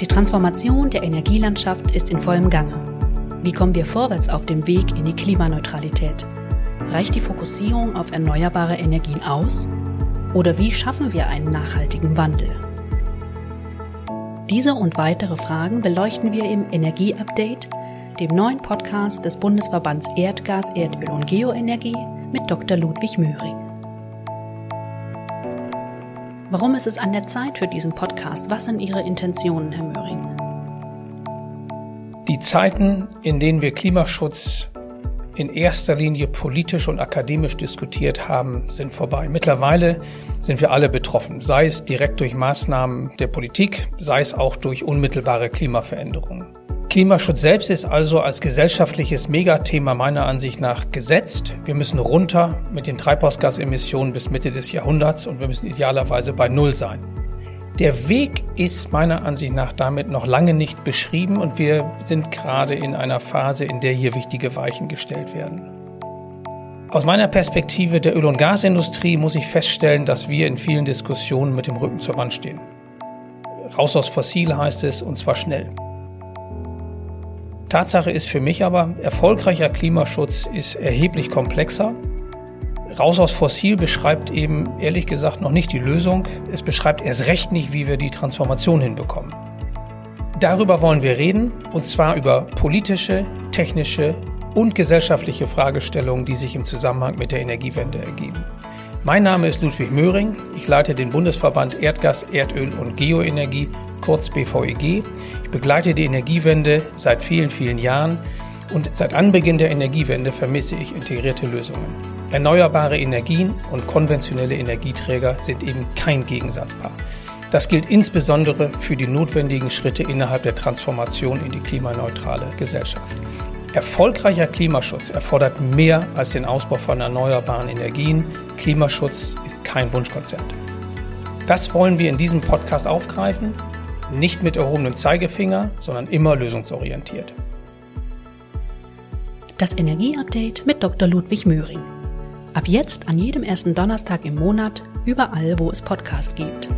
Die Transformation der Energielandschaft ist in vollem Gange. Wie kommen wir vorwärts auf dem Weg in die Klimaneutralität? Reicht die Fokussierung auf erneuerbare Energien aus? Oder wie schaffen wir einen nachhaltigen Wandel? Diese und weitere Fragen beleuchten wir im Energieupdate, dem neuen Podcast des Bundesverbands Erdgas, Erdöl und Geoenergie mit Dr. Ludwig Möhring. Warum ist es an der Zeit für diesen Podcast? Was sind Ihre Intentionen, Herr Möhring? Die Zeiten, in denen wir Klimaschutz in erster Linie politisch und akademisch diskutiert haben, sind vorbei. Mittlerweile sind wir alle betroffen, sei es direkt durch Maßnahmen der Politik, sei es auch durch unmittelbare Klimaveränderungen. Klimaschutz selbst ist also als gesellschaftliches Megathema meiner Ansicht nach gesetzt. Wir müssen runter mit den Treibhausgasemissionen bis Mitte des Jahrhunderts und wir müssen idealerweise bei Null sein. Der Weg ist meiner Ansicht nach damit noch lange nicht beschrieben und wir sind gerade in einer Phase, in der hier wichtige Weichen gestellt werden. Aus meiner Perspektive der Öl- und Gasindustrie muss ich feststellen, dass wir in vielen Diskussionen mit dem Rücken zur Wand stehen. Raus aus Fossil heißt es und zwar schnell. Tatsache ist für mich aber, erfolgreicher Klimaschutz ist erheblich komplexer. Raus aus Fossil beschreibt eben ehrlich gesagt noch nicht die Lösung. Es beschreibt erst recht nicht, wie wir die Transformation hinbekommen. Darüber wollen wir reden, und zwar über politische, technische und gesellschaftliche Fragestellungen, die sich im Zusammenhang mit der Energiewende ergeben. Mein Name ist Ludwig Möhring. Ich leite den Bundesverband Erdgas, Erdöl und Geoenergie kurz BVEG. Ich begleite die Energiewende seit vielen, vielen Jahren und seit Anbeginn der Energiewende vermisse ich integrierte Lösungen. Erneuerbare Energien und konventionelle Energieträger sind eben kein Gegensatzpaar. Das gilt insbesondere für die notwendigen Schritte innerhalb der Transformation in die klimaneutrale Gesellschaft. Erfolgreicher Klimaschutz erfordert mehr als den Ausbau von erneuerbaren Energien. Klimaschutz ist kein Wunschkonzert. Das wollen wir in diesem Podcast aufgreifen nicht mit erhobenem Zeigefinger, sondern immer lösungsorientiert. Das Energieupdate mit Dr. Ludwig Möhring. Ab jetzt an jedem ersten Donnerstag im Monat, überall, wo es Podcast gibt.